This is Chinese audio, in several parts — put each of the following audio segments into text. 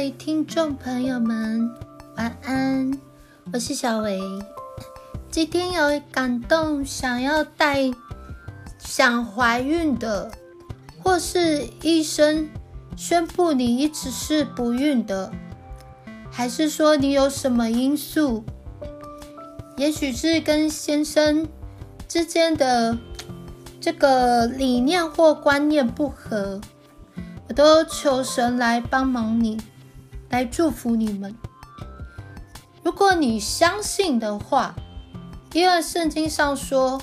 位听众朋友们，晚安，我是小维。今天有感动，想要带想怀孕的，或是医生宣布你一直是不孕的，还是说你有什么因素？也许是跟先生之间的这个理念或观念不合。我都求神来帮忙你，来祝福你们。如果你相信的话，因为圣经上说，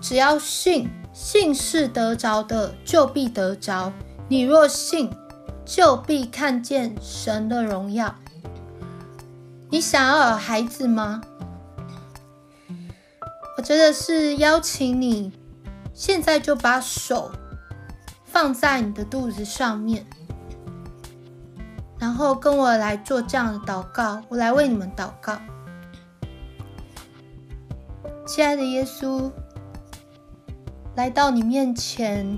只要信，信是得着的，就必得着。你若信，就必看见神的荣耀。你想要有孩子吗？我真的是邀请你，现在就把手。放在你的肚子上面，然后跟我来做这样的祷告。我来为你们祷告，亲爱的耶稣，来到你面前，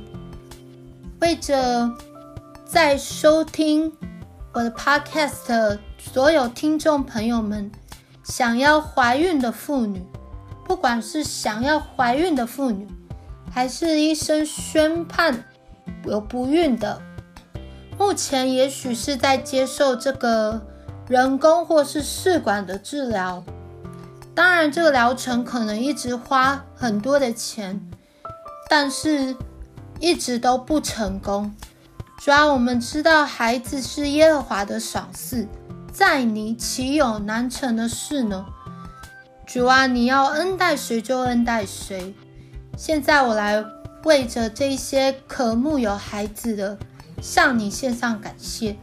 为着在收听我的 Podcast 的所有听众朋友们，想要怀孕的妇女，不管是想要怀孕的妇女，还是医生宣判。有不孕的，目前也许是在接受这个人工或是试管的治疗，当然这个疗程可能一直花很多的钱，但是一直都不成功。主啊，我们知道孩子是耶和华的赏赐，在你岂有难成的事呢？主啊，你要恩待谁就恩待谁。现在我来。为着这些渴慕有孩子的，向你献上感谢。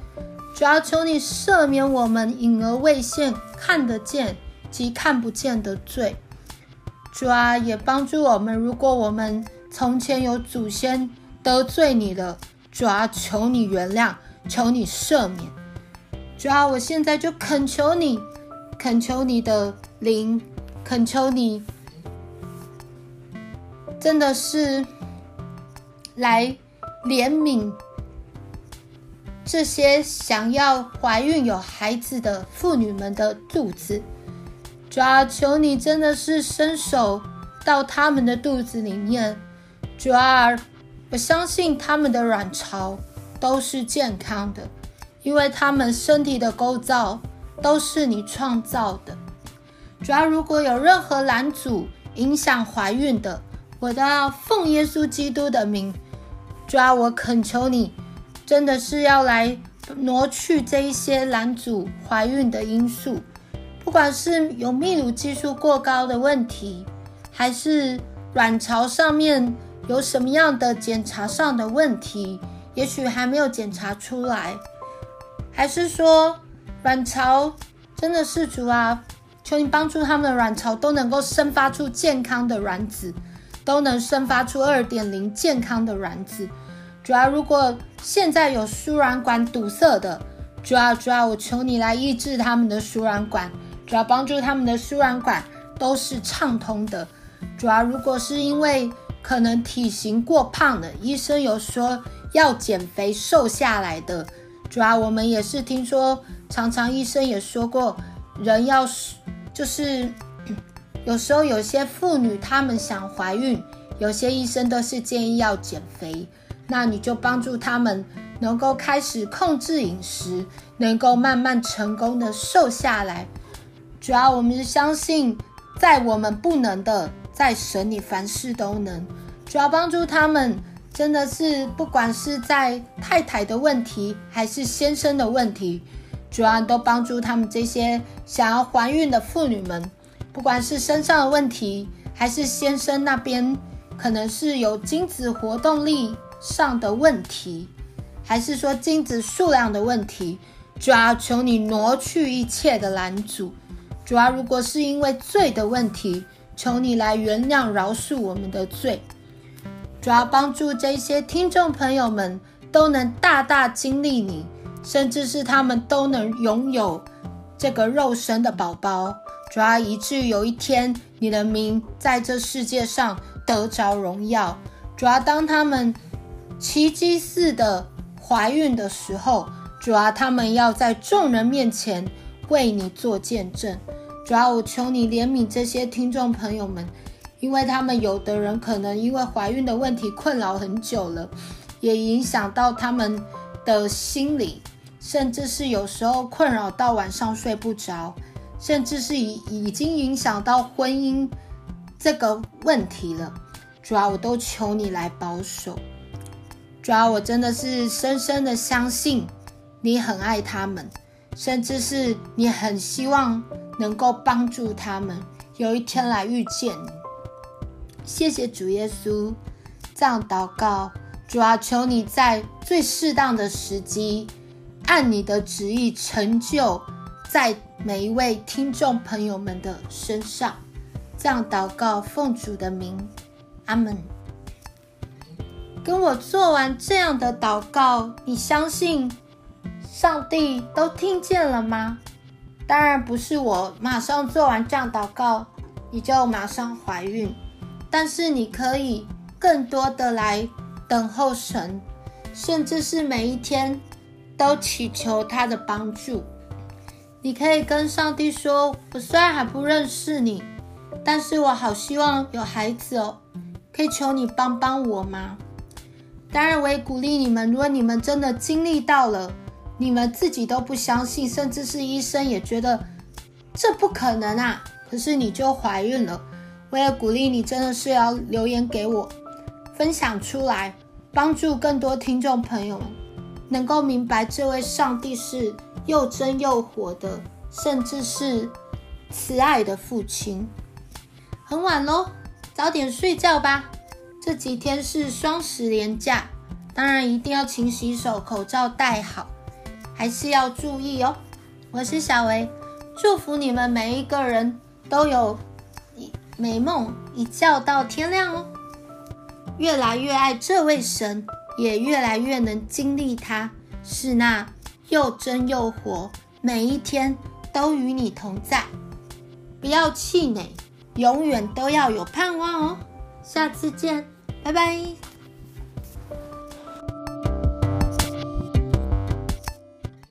主要求你赦免我们隐而未现、看得见及看不见的罪。主啊，也帮助我们，如果我们从前有祖先得罪你了，主啊，求你原谅，求你赦免。主啊，我现在就恳求你，恳求你的灵，恳求你，真的是。来怜悯这些想要怀孕有孩子的妇女们的肚子，主啊，求你真的是伸手到他们的肚子里面，主啊，我相信他们的卵巢都是健康的，因为他们身体的构造都是你创造的。主啊，如果有任何拦阻影响怀孕的，我都要奉耶稣基督的名，主啊，我恳求你，真的是要来挪去这一些拦阻怀孕的因素，不管是有泌乳激素过高的问题，还是卵巢上面有什么样的检查上的问题，也许还没有检查出来，还是说卵巢真的是主啊，求你帮助他们的卵巢都能够生发出健康的卵子。都能生发出二点零健康的卵子。主要如果现在有输卵管堵塞的，主要主要我求你来医治他们的输卵管，主要帮助他们的输卵管都是畅通的。主要如果是因为可能体型过胖的，医生有说要减肥瘦下来的，主要我们也是听说，常常医生也说过，人要是就是。有时候有些妇女她们想怀孕，有些医生都是建议要减肥，那你就帮助他们能够开始控制饮食，能够慢慢成功的瘦下来。主要我们是相信，在我们不能的，在神里凡事都能。主要帮助他们，真的是不管是在太太的问题，还是先生的问题，主要都帮助他们这些想要怀孕的妇女们。不管是身上的问题，还是先生那边可能是有精子活动力上的问题，还是说精子数量的问题，主要求你挪去一切的拦阻。主要如果是因为罪的问题，求你来原谅饶恕我们的罪。主要帮助这些听众朋友们都能大大经历你，甚至是他们都能拥有这个肉身的宝宝。主要以至于有一天，你的名在这世界上得着荣耀。主要当他们奇迹似的怀孕的时候，主啊，他们要在众人面前为你做见证。主啊，我求你怜悯这些听众朋友们，因为他们有的人可能因为怀孕的问题困扰很久了，也影响到他们的心理，甚至是有时候困扰到晚上睡不着，甚至是已已经影响到婚姻这个问题了。主啊，我都求你来保守。主啊，我真的是深深的相信你很爱他们，甚至是你很希望。能够帮助他们有一天来遇见你，谢谢主耶稣。这样祷告，主啊，求你在最适当的时机，按你的旨意成就在每一位听众朋友们的身上。这样祷告，奉主的名，阿门。跟我做完这样的祷告，你相信上帝都听见了吗？当然不是我马上做完这样祷告，你就马上怀孕。但是你可以更多的来等候神，甚至是每一天都祈求他的帮助。你可以跟上帝说：“我虽然还不认识你，但是我好希望有孩子哦，可以求你帮帮我吗？”当然，我也鼓励你们，如果你们真的经历到了。你们自己都不相信，甚至是医生也觉得这不可能啊！可是你就怀孕了，我也鼓励你，真的是要留言给我，分享出来，帮助更多听众朋友们能够明白这位上帝是又真又活的，甚至是慈爱的父亲。很晚喽，早点睡觉吧。这几天是双十连假，当然一定要勤洗手，口罩戴好。还是要注意哦。我是小薇，祝福你们每一个人都有美梦，一觉到天亮哦。越来越爱这位神，也越来越能经历他，是那又真又活，每一天都与你同在。不要气馁，永远都要有盼望哦。下次见，拜拜。